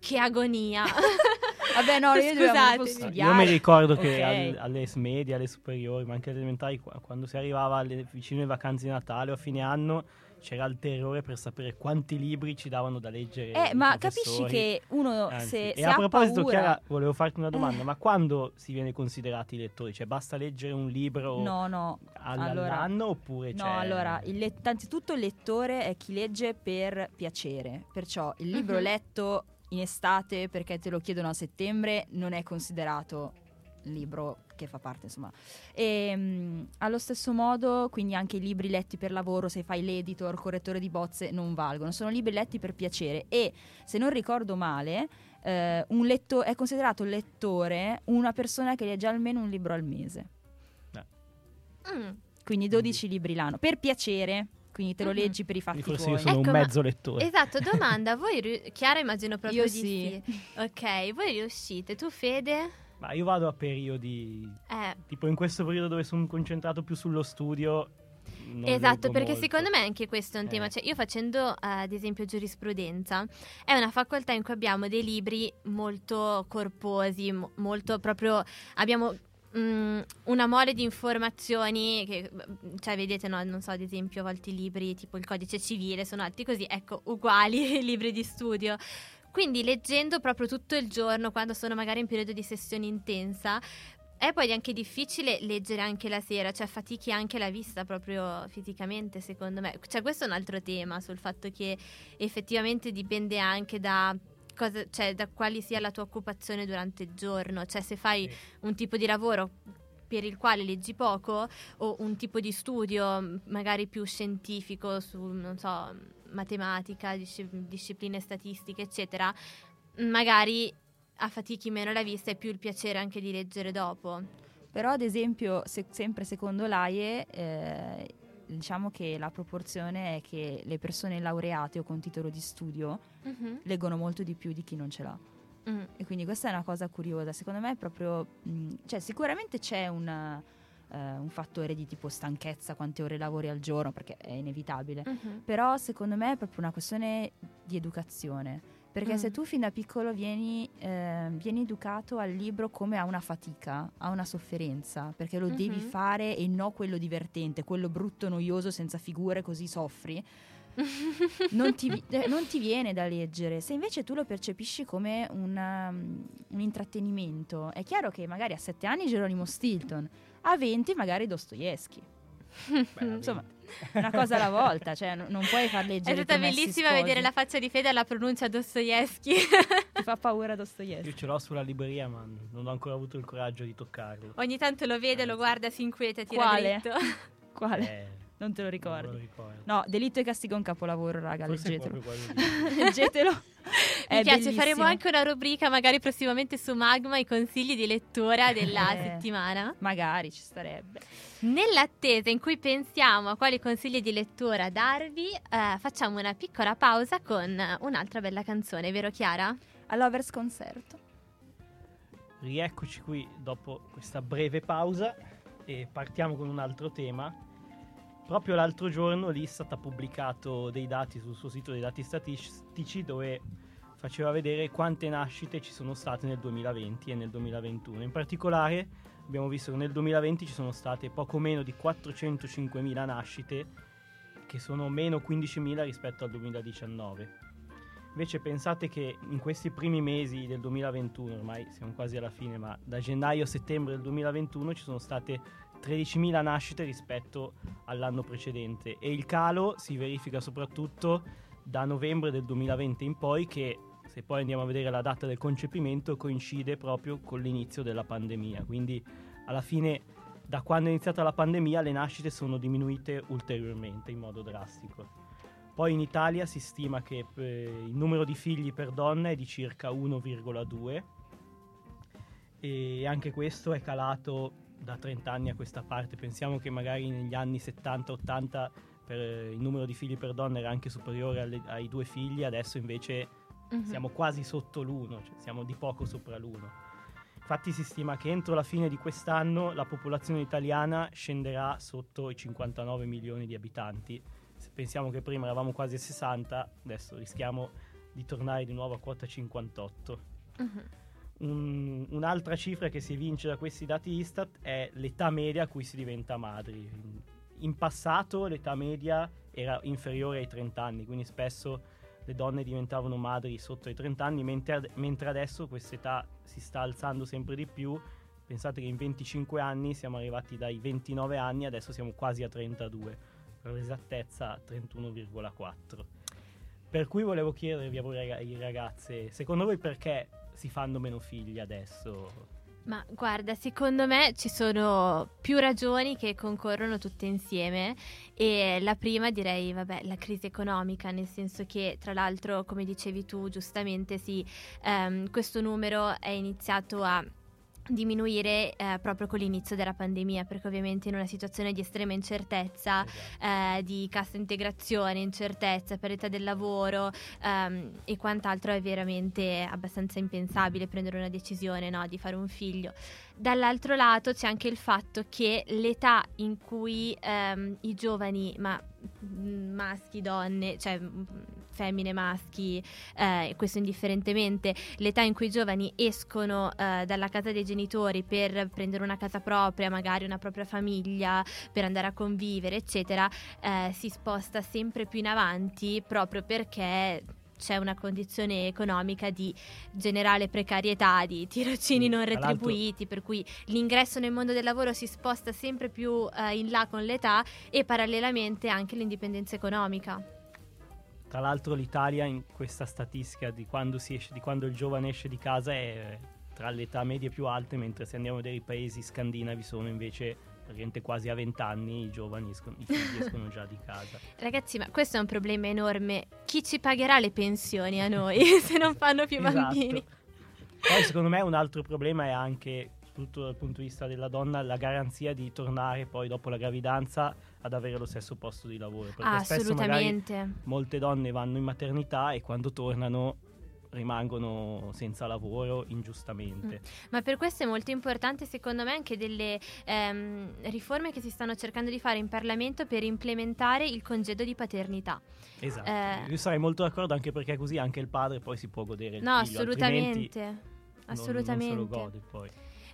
che agonia. Vabbè, no, io dovevo proprio Io studiare. mi ricordo che al- alle medie, alle superiori, ma anche alle elementari, qua- quando si arrivava alle, vicino alle vacanze di Natale o a fine anno, c'era il terrore per sapere quanti libri ci davano da leggere. Eh, ma capisci che uno Anzi, se, e se a ha proposito, paura... Chiara, volevo farti una domanda: Eh. ma quando si viene considerati lettori? Cioè, basta leggere un libro No, no. all- allora- all'anno oppure No, c'è... allora, il let- innanzitutto il lettore è chi legge per piacere, perciò il libro Mhm. letto in estate perché te lo chiedono a settembre non è considerato libro che fa parte, insomma. E, mm, allo stesso modo, quindi anche i libri letti per lavoro, se fai l'editor, correttore di bozze, non valgono, sono libri letti per piacere e se non ricordo male, eh, un letto- è considerato lettore una persona che legge almeno un libro al mese. Mm. Quindi 12 libri l'anno, per piacere, quindi te lo leggi per i fatti forse tuoi. io sono Ecco, un mezzo lettore. Esatto, domanda, voi ri- Chiara immagino proprio Io di sì. Ok, voi riuscite, tu Fede? Ma io vado a periodi. Eh, Tipo in questo periodo dove sono concentrato più sullo studio. non esatto, perché molto. secondo me anche questo è un Eh. tema. Cioè, io facendo, eh, ad esempio, giurisprudenza, è una facoltà in cui abbiamo dei libri molto corposi, mo- molto proprio. Abbiamo mm, una mole di informazioni che, cioè, vedete, no, non so, ad esempio, a volte i libri tipo il codice civile sono alti così, ecco, uguali i libri di studio. Quindi leggendo proprio tutto il giorno, quando sono magari in periodo di sessione intensa, è poi anche difficile leggere anche la sera, cioè fatichi anche la vista proprio fisicamente, secondo me. Cioè, questo è un altro tema sul fatto che effettivamente dipende anche da cosa, cioè da quali sia la tua occupazione durante il giorno, cioè se fai Sì. un tipo di lavoro per il quale leggi poco o un tipo di studio magari più scientifico su, non so, matematica, disci- discipline statistiche, eccetera, magari affatichi meno la vista e più il piacere anche di leggere dopo. Però ad esempio, se- sempre secondo l'AIE, eh, diciamo che la proporzione è che le persone laureate o con titolo di studio leggono molto di più di chi non ce l'ha. Mm. E quindi questa è una cosa curiosa. Secondo me è proprio... mh, cioè sicuramente c'è una, eh, un fattore di tipo stanchezza, quante ore lavori al giorno, perché è inevitabile. Mhm. Però secondo me è proprio una questione di educazione. Perché Mm. se tu fin da piccolo vieni, eh, vieni educato al libro come a una fatica, a una sofferenza, perché lo devi Mhm. fare e no quello divertente, quello brutto, noioso, senza figure, così soffri, non ti, eh, non ti viene da leggere. Se invece tu lo percepisci come una- un intrattenimento, è chiaro che magari a sette anni Geronimo Stilton, a 20 magari Dostoevsky. Insomma, una cosa alla volta, cioè n- non puoi far È leggere stata Promessi bellissima vedere la faccia di Fede alla pronuncia Dostoevsky. Ti fa paura Io Dostoevsky. ce l'ho sulla libreria, ma non ho ancora avuto il coraggio di toccarlo. Ogni tanto lo vede, lo guarda, si inquieta tira Quale? dritto. Quale? Eh, non te lo lo ricordi? ricordo. No, Delitto e Castigo è un capolavoro, raga, Forse leggetelo. leggetelo. Mi È piace, bellissimo. faremo anche una rubrica magari prossimamente su Magma, i consigli di lettura della Eh. settimana. Magari ci starebbe. Nell'attesa in cui pensiamo a quali consigli di lettura darvi, eh, facciamo una piccola pausa con un'altra bella canzone, vero Chiara? A Lovers Concerto. Rieccoci qui dopo questa breve pausa e partiamo con un altro tema. Proprio l'altro giorno l'Istat ha pubblicato dei dati sul suo sito dei dati statistici dove faceva vedere quante nascite ci sono state nel 2020 e nel 2021. In particolare abbiamo visto che nel 2020 ci sono state poco meno di 405.000 nascite, che sono meno 15.000 rispetto al 2019. Invece pensate che in questi primi mesi del 2021, ormai siamo quasi alla fine, ma da gennaio a settembre del 2021 ci sono state 13.000 nascite rispetto all'anno precedente. E il calo si verifica soprattutto da novembre del 2020 in poi che se poi andiamo a vedere la data del concepimento coincide proprio con l'inizio della pandemia, quindi alla fine da quando è iniziata la pandemia le nascite sono diminuite ulteriormente in modo drastico. Poi in Italia si stima che eh, il numero di figli per donna è di circa 1,2 e anche questo è calato da 30 anni a questa parte. Pensiamo che magari negli anni 70-80 il numero di figli per donna era anche superiore alle, ai due figli, adesso invece uh-huh. siamo quasi sotto l'uno, cioè siamo di poco sopra l'uno. Infatti si stima che entro la fine di quest'anno la popolazione italiana scenderà sotto i 59 milioni di abitanti pensiamo che prima eravamo quasi a 60, adesso rischiamo di tornare di nuovo a quota 58. Uh-huh. Un, un'altra cifra che si evince da questi dati Istat è l'età media a cui si diventa madri. In passato l'età media era inferiore ai 30 anni, quindi spesso le donne diventavano madri sotto i 30 anni, mentre, mentre adesso questa età si sta alzando sempre di più. Pensate che in 25 anni siamo arrivati dai 29 anni, adesso siamo quasi a 32 per l'esattezza 31,4. Per cui volevo chiedervi a voi ragazze, secondo voi perché si fanno meno figli adesso? Ma guarda, secondo me ci sono più ragioni che concorrono tutte insieme e la prima direi, vabbè, la crisi economica, nel senso che tra l'altro, come dicevi tu giustamente, sì, ehm, questo numero è iniziato a diminuire eh, proprio con l'inizio della pandemia perché ovviamente in una situazione di estrema incertezza esatto. eh, di cassa integrazione incertezza parità del lavoro ehm, e quant'altro è veramente abbastanza impensabile prendere una decisione no, di fare un figlio dall'altro lato c'è anche il fatto che l'età in cui ehm, i giovani ma mm, maschi donne cioè femmine, maschi, eh, questo indifferentemente, l'età in cui i giovani escono eh, dalla casa dei genitori per prendere una casa propria, magari una propria famiglia, per andare a convivere, eccetera, eh, si sposta sempre più in avanti proprio perché c'è una condizione economica di generale precarietà, di tirocini non retribuiti, per cui l'ingresso nel mondo del lavoro si sposta sempre più eh, in là con l'età e parallelamente anche l'indipendenza economica. Tra l'altro l'Italia in questa statistica di quando, esce, di quando il giovane esce di casa è tra le età medie più alte, mentre se andiamo a vedere i paesi scandinavi sono invece praticamente quasi a 20 anni i giovani escono, i figli escono già di casa. Ragazzi, ma questo è un problema enorme. Chi ci pagherà le pensioni a noi se non fanno più esatto. bambini? Poi secondo me un altro problema è anche, soprattutto dal punto di vista della donna, la garanzia di tornare poi dopo la gravidanza ad avere lo stesso posto di lavoro. Perché ah, spesso assolutamente. molte donne vanno in maternità e quando tornano rimangono senza lavoro ingiustamente. Mm. Ma per questo è molto importante secondo me anche delle ehm, riforme che si stanno cercando di fare in Parlamento per implementare il congedo di paternità. Esatto, eh, io sarei molto d'accordo anche perché così anche il padre poi si può godere il no, figlio, assolutamente. assolutamente. Non, non se lo gode poi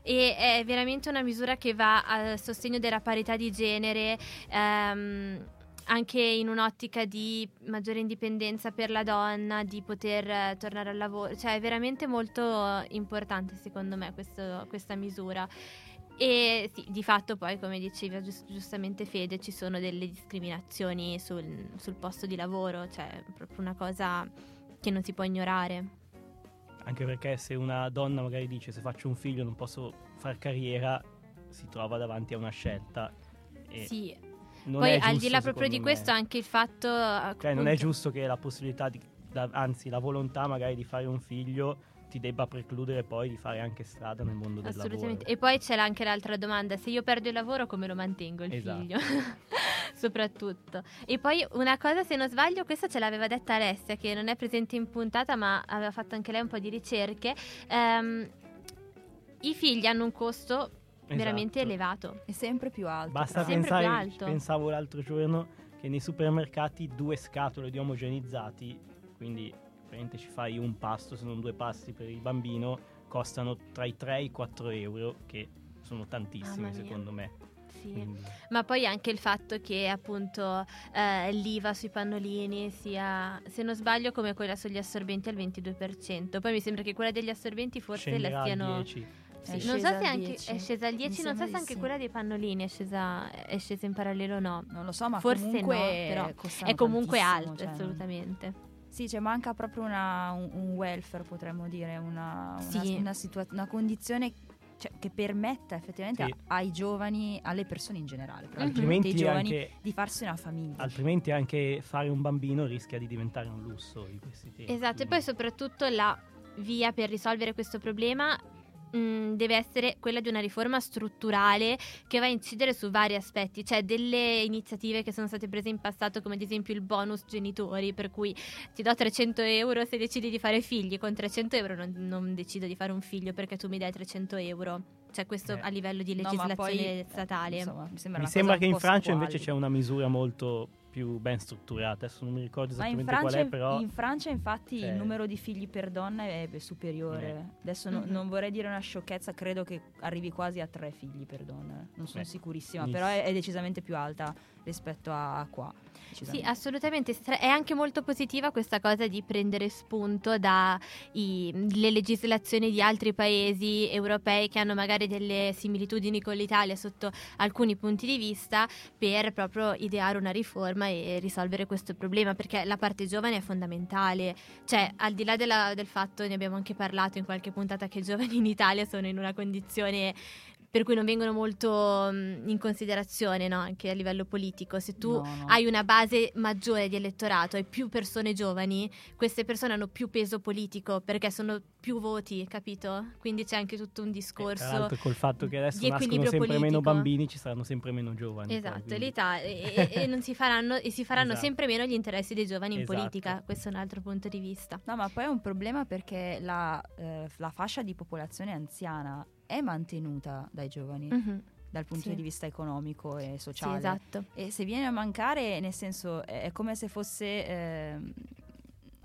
e è veramente una misura che va a sostegno della parità di genere. Ehm, anche in un'ottica di maggiore indipendenza per la donna, di poter eh, tornare al lavoro, cioè è veramente molto importante secondo me questo, questa misura. E sì, di fatto poi, come diceva giust- giustamente Fede, ci sono delle discriminazioni sul, sul posto di lavoro, cioè è proprio una cosa che non si può ignorare anche perché se una donna magari dice se faccio un figlio non posso far carriera, si trova davanti a una scelta. sì. Poi al di là proprio di questo me. anche il fatto... Cioè non è giusto che la possibilità, di, da, anzi la volontà magari di fare un figlio ti debba precludere poi di fare anche strada nel mondo del lavoro. E poi c'è anche l'altra domanda, se io perdo il lavoro come lo mantengo il esatto. figlio? Soprattutto. E poi una cosa, se non sbaglio, questa ce l'aveva detta Alessia, che non è presente in puntata, ma aveva fatto anche lei un po' di ricerche. Um, I figli hanno un costo esatto. veramente elevato. È sempre più alto. Basta pensare, più alto. pensavo l'altro giorno che nei supermercati due scatole di omogenizzati, quindi praticamente ci fai un pasto, se non due pasti per il bambino, costano tra i 3 e i 4 euro, che sono tantissimi secondo me. Sì. quindi- Ma poi anche il fatto che appunto eh, l'IVA sui pannolini sia, se non sbaglio, come quella sugli assorbenti al 22%. Poi mi sembra che quella degli assorbenti forse la scenderà al stiano... 10. Sì, non so se al anche 10. è scesa al 10, non so se anche sì. quella dei pannolini è scesa, è scesa in parallelo o no. Non lo so, ma Forse comunque no, però È comunque alta, cioè, assolutamente. Sì, cioè manca proprio una- un, un welfare, potremmo dire, una, una, Sì. una situa- una condizione cioè, che permetta effettivamente Sì. a- ai giovani, alle persone in generale, però Mhm. Altrimenti ai giovani anche, di farsi una famiglia. altrimenti anche fare un bambino rischia di diventare un lusso in questi tempi. Esatto, e poi soprattutto la via per risolvere questo problema mh, deve essere quella di una riforma strutturale che va a incidere su vari aspetti, cioè delle iniziative che sono state prese in passato come ad esempio il bonus genitori, per cui ti do 300 euro se decidi di fare figli, con 300 euro non, non decido di fare un figlio perché tu mi dai 300 euro, cioè questo Eh. a livello di No, legislazione poi, eh, statale. insomma, mi sembra, Mi sembra che in Francia squalida. invece c'è una misura molto più ben strutturata. Adesso non mi ricordo esattamente Francia, qual è, però in Francia, infatti cioè- il numero di figli per donna è superiore. Eh. Adesso no- Mhm. non vorrei dire una sciocchezza, credo che arrivi quasi a tre figli per donna. Non sono Beh, sicurissima, inizio. però è, è decisamente più alta rispetto a, a qua. Sì, assolutamente. È anche molto positiva questa cosa di prendere spunto dalle legislazioni di altri paesi europei che hanno magari delle similitudini con l'Italia sotto alcuni punti di vista per proprio ideare una riforma e risolvere questo problema perché la parte giovane è fondamentale. Cioè, al di là della- del fatto, ne abbiamo anche parlato in qualche puntata, che i giovani in Italia sono in una condizione per cui non vengono molto in considerazione no? anche a livello politico. Se tu No, no. hai una base maggiore di elettorato, hai più persone giovani, queste persone hanno più peso politico perché sono più voti, capito? Quindi c'è anche tutto un eh, tra discorso. l'altro col fatto che adesso nascono sempre meno politico. bambini, ci saranno sempre meno giovani. poi, Esatto, l'Italia e, e- e non si faranno, e si faranno Esatto. sempre meno gli interessi dei giovani in Esatto. politica. Questo è un altro punto di vista. No, ma poi è un problema perché la, eh, la fascia di popolazione anziana è mantenuta dai giovani Mhm, dal punto sì. di vista economico e Sì, sociale. esatto. E se viene a mancare, nel senso, è, come se fosse, ehm,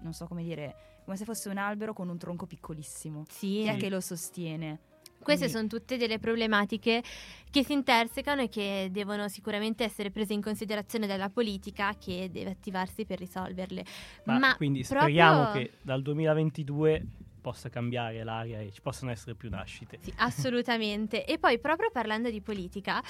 non so come dire, come se fosse un albero con un tronco piccolissimo. Sì. Chi è che lo sostiene? Queste Quindi- sono tutte delle problematiche che si intersecano e che devono sicuramente essere prese in considerazione dalla politica che deve attivarsi per risolverle. Ma, Ma quindi proprio- speriamo che dal 2022 possa cambiare l'aria e ci possano essere più nascite. Sì, assolutamente. E poi, proprio parlando di politica,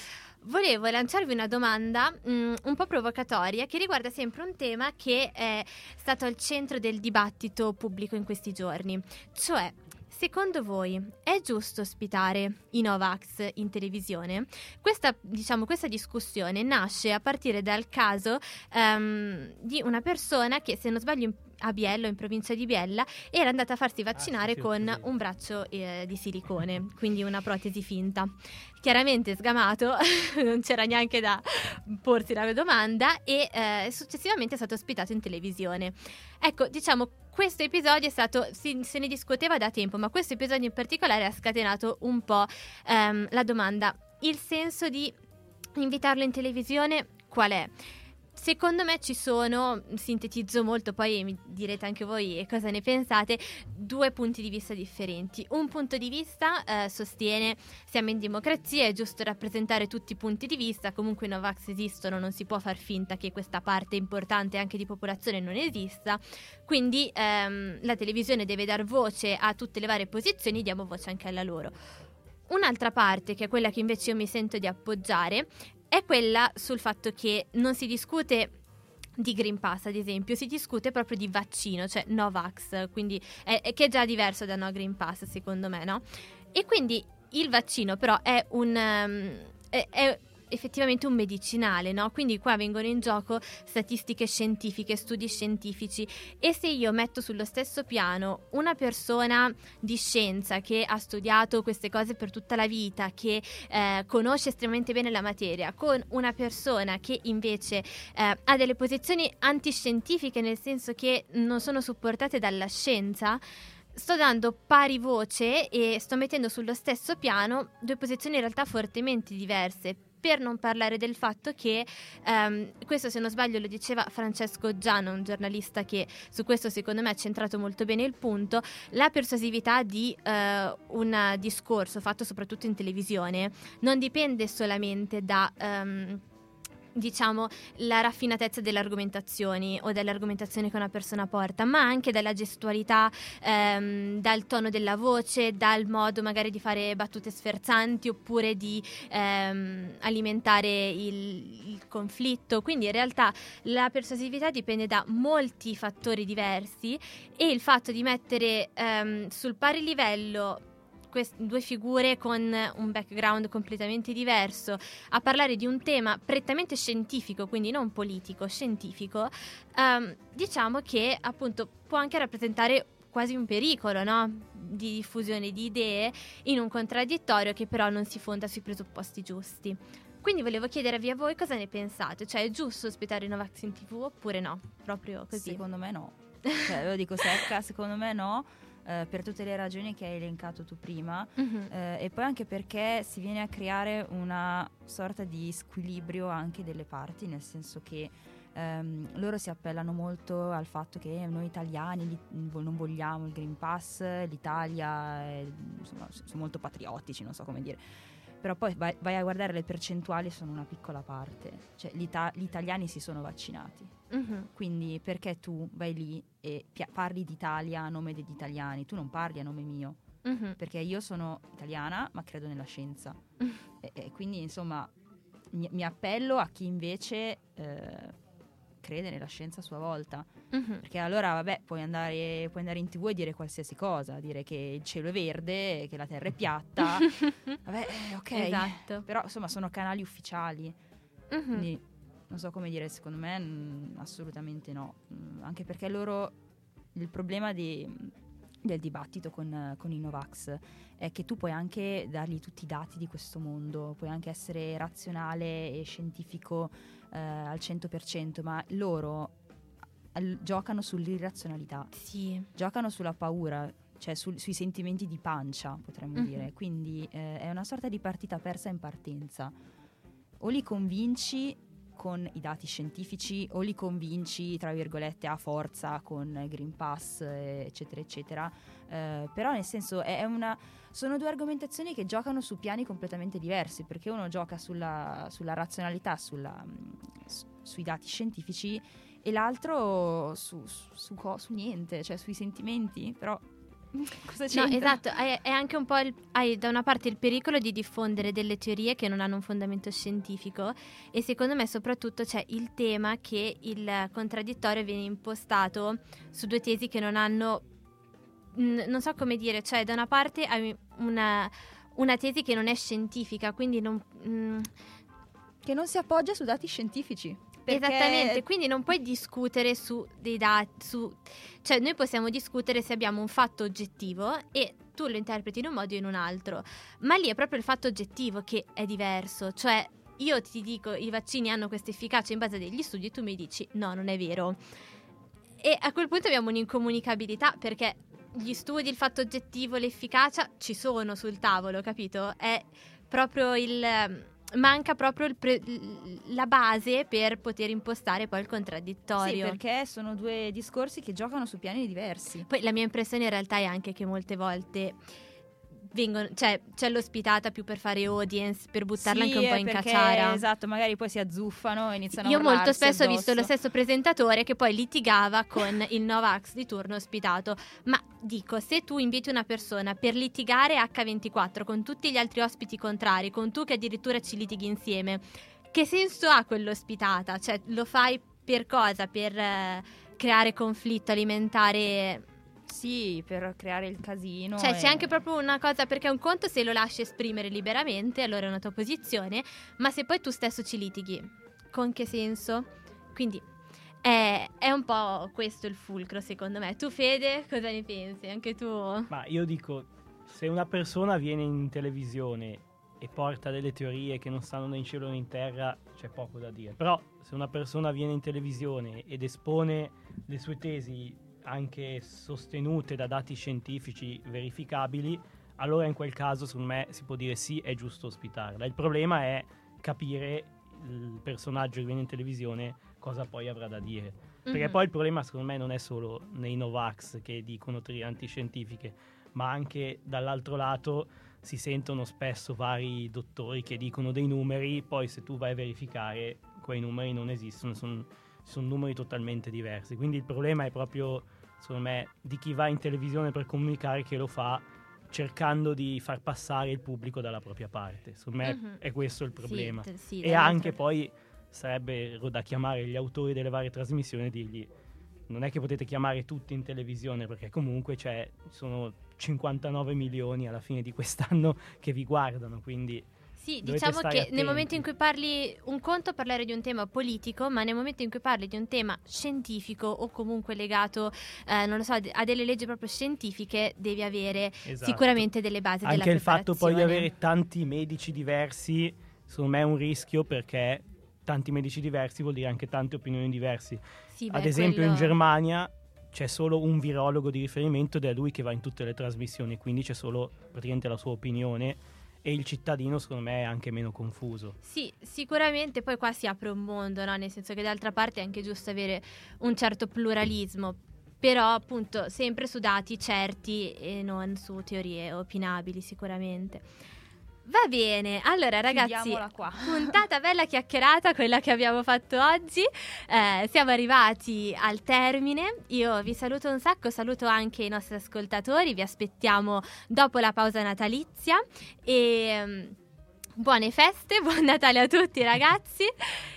volevo lanciarvi una domanda mm, un po' provocatoria che riguarda sempre un tema che è stato al centro del dibattito pubblico in questi giorni. Cioè, secondo voi è giusto ospitare i Novax in televisione? Questa, diciamo, questa discussione nasce a partire dal caso ehm, di una persona che, se non sbaglio, a Biello, in provincia di Biella, era andata a farsi vaccinare sì, sì, con un braccio eh, di silicone, quindi una protesi finta. Chiaramente sgamato, non c'era neanche da porsi la domanda e eh, successivamente è stato ospitato in televisione. Ecco, diciamo, questo episodio è stato, si- se ne discuteva da tempo, ma questo episodio in particolare ha scatenato un po' ehm, la domanda, il senso di invitarlo in televisione qual è? Secondo me ci sono, sintetizzo molto, poi mi direte anche voi cosa ne pensate, due punti di vista differenti. Un punto di vista eh, sostiene siamo in democrazia, è giusto rappresentare tutti i punti di vista, comunque i Novax esistono, non si può far finta che questa parte importante anche di popolazione non esista, quindi ehm, la televisione deve dar voce a tutte le varie posizioni, diamo voce anche alla loro. Un'altra parte, che è quella che invece io mi sento di appoggiare, è quella sul fatto che non si discute di Green Pass, ad esempio, si discute proprio di vaccino, cioè Novax, quindi è, che è già diverso da No Green Pass, secondo me, no? E quindi il vaccino però è un ehm, è- è effettivamente un medicinale, no? Quindi qua vengono in gioco statistiche scientifiche, studi scientifici e se io metto sullo stesso piano una persona di scienza che ha studiato queste cose per tutta la vita, che eh, conosce estremamente bene la materia, con una persona che invece eh, ha delle posizioni antiscientifiche, nel senso che non sono supportate dalla scienza, sto dando pari voce e sto mettendo sullo stesso piano due posizioni in realtà fortemente diverse. Per non parlare del fatto che, ehm, questo se non sbaglio lo diceva Francesco Giano, un giornalista che su questo secondo me ha centrato molto bene il punto, la persuasività di eh, un discorso fatto soprattutto in televisione non dipende solamente da... Um, diciamo, la raffinatezza delle argomentazioni o delle argomentazioni che una persona porta, ma anche dalla gestualità, ehm, dal tono della voce, dal modo magari di fare battute sferzanti oppure di ehm, alimentare il, il, conflitto. Quindi in realtà la persuasività dipende da molti fattori diversi e il fatto di mettere ehm, sul pari livello quest- due figure con un background completamente diverso a parlare di un tema prettamente scientifico, quindi non politico, scientifico, um, diciamo che appunto può anche rappresentare quasi un pericolo no? di diffusione di idee in un contraddittorio che però non si fonda sui presupposti giusti. Quindi volevo chiedervi a voi cosa ne pensate, cioè è giusto ospitare Novax in tv oppure no? Proprio così. Secondo me no. Cioè, lo dico secca, secondo me no eh, per tutte le ragioni che hai elencato tu prima uh-huh. eh, e poi anche perché si viene a creare una sorta di squilibrio anche delle parti, nel senso che ehm, loro si appellano molto al fatto che noi italiani li, non vogliamo il Green Pass, l'Italia è, insomma, sono molto patriottici, non so come dire però poi vai, vai, a guardare le percentuali sono una piccola parte, cioè gli italiani si sono vaccinati, uh-huh. quindi perché tu vai lì e pi- parli d'Italia a nome degli italiani, tu non parli a nome mio, uh-huh. perché io sono italiana ma credo nella scienza uh-huh. e, e, quindi insomma mi, mi, appello a chi invece eh, crede nella scienza a sua volta. Uh-huh. Perché allora, vabbè, puoi andare, puoi andare, in tv e dire qualsiasi cosa, dire che il cielo è verde, che la terra è piatta. vabbè, eh, ok. Esatto. Però insomma sono canali ufficiali. Uh-huh. Quindi non so come dire, secondo me mh, mm, assolutamente no. Mh, mm, anche perché loro il problema di, del dibattito con, con, i Novax è che tu puoi anche dargli tutti i dati di questo mondo, puoi anche essere razionale e scientifico eh, al 100%, ma loro al, giocano sull'irrazionalità, sì. giocano sulla paura, cioè sul, sui sentimenti di pancia, potremmo mm-hmm. dire. Quindi eh, è una sorta di partita persa in partenza. O li convinci con i dati scientifici o li convinci, tra virgolette, a forza con Green Pass, eccetera, eccetera. Eh, però nel senso una, sono due argomentazioni che giocano su piani completamente diversi, perché uno gioca sulla, sulla razionalità, sulla, su, sui dati scientifici e l'altro su, su, su, niente, cioè sui sentimenti, però Cosa c'è? No, esatto, è, è, anche un po' il, hai da una parte il pericolo di diffondere delle teorie che non hanno un fondamento scientifico e secondo me soprattutto c'è il tema che il contraddittorio viene impostato su due tesi che non hanno non so come dire, cioè da una parte hai una, una tesi che non è scientifica, quindi non... Mh, che non si appoggia su dati scientifici. Perché... Esattamente, quindi non puoi discutere su dei dati, su... cioè noi possiamo discutere se abbiamo un fatto oggettivo e tu lo interpreti in un modo o in un altro, ma lì è proprio il fatto oggettivo che è diverso, cioè io ti dico i vaccini hanno questa efficacia in base a degli studi e tu mi dici no, non è vero. E a quel punto abbiamo un'incomunicabilità perché gli studi, il fatto oggettivo, l'efficacia ci sono sul tavolo, capito? È proprio il manca proprio pre- la base per poter impostare poi il contraddittorio. Sì, perché sono due discorsi che giocano su piani diversi. Poi la mia impressione in realtà è anche che molte volte vengono, cioè, c'è l'ospitata più per fare audience, per buttarla sì, anche un po' in perché, cacciara. Esatto, magari poi si azzuffano e iniziano Io a molto spesso addosso. ho visto lo stesso presentatore che poi litigava con il Novax di turno ospitato. Ma dico, se tu inviti una persona per litigare H24 con tutti gli altri ospiti contrari, con tu che addirittura ci litighi insieme, che senso ha quell'ospitata? Cioè, lo fai per cosa? Per eh, creare conflitto, alimentare sì, per creare il casino. Cioè, e... c'è anche proprio una cosa, perché un conto se lo lasci esprimere liberamente, allora è una tua posizione, ma se poi tu stesso ci litighi, con che senso? Quindi è, è un po' questo il fulcro, secondo me. Tu, Fede, cosa ne pensi? Anche tu? Ma io dico, se una persona viene in televisione e porta delle teorie che non stanno né in cielo né in terra, c'è poco da dire. Però se una persona viene in televisione ed espone le sue tesi anche sostenute da dati scientifici verificabili, allora in quel caso secondo me si può dire sì, è giusto ospitarla. Il problema è capire il personaggio che viene in televisione cosa poi avrà da dire. Perché Mhm. poi il problema secondo me non è solo nei Novax che dicono teorie antiscientifiche, ma anche dall'altro lato si sentono spesso vari dottori che dicono dei numeri, poi se tu vai a verificare quei numeri non esistono, son- sono numeri totalmente diversi. Quindi il problema è proprio, secondo me, di chi va in televisione per comunicare che lo fa cercando di far passare il pubblico dalla propria parte. Secondo me Mhm. è questo il Sì, problema. t- sì, e anche poi sarebbero da chiamare gli autori delle varie trasmissioni e dirgli non è che potete chiamare tutti in televisione perché comunque c'è, sono 59 milioni alla fine di quest'anno che vi guardano, quindi Sì, Dovete diciamo che attenti. nel momento in cui parli un conto parlare di un tema politico, ma nel momento in cui parli di un tema scientifico o comunque legato, eh, non lo so, a delle leggi proprio scientifiche, devi avere esatto. sicuramente delle basi della anche il fatto poi di avere tanti medici diversi, secondo me è un rischio perché tanti medici diversi vuol dire anche tante opinioni diverse. Sì, beh, Ad esempio in quello- Germania c'è solo un virologo di riferimento ed è lui che va in tutte le trasmissioni, quindi c'è solo praticamente la sua opinione e il cittadino secondo me è anche meno confuso. Sì, sicuramente poi qua si apre un mondo, no? nel senso che d'altra parte è anche giusto avere un certo pluralismo, però appunto sempre su dati certi e non su teorie opinabili sicuramente. Va bene, allora ragazzi, puntata bella chiacchierata, quella che abbiamo fatto oggi. Eh, siamo arrivati al termine. Io vi saluto un sacco, saluto anche i nostri ascoltatori. Vi aspettiamo dopo la pausa natalizia. E mm, buone feste, buon Natale a tutti, ragazzi.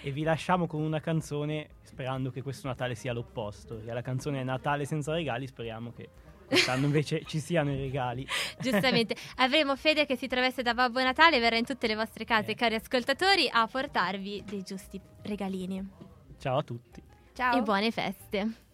E vi lasciamo con una canzone sperando che questo Natale sia l'opposto. Che la canzone è Natale senza regali, speriamo che quest'anno invece ci siano i regali. Giustamente, avremo Fede che si traveste da Babbo Natale e verrà in tutte le vostre case, Eh. cari ascoltatori, a portarvi dei giusti regalini. Ciao a tutti. Ciao. E buone feste.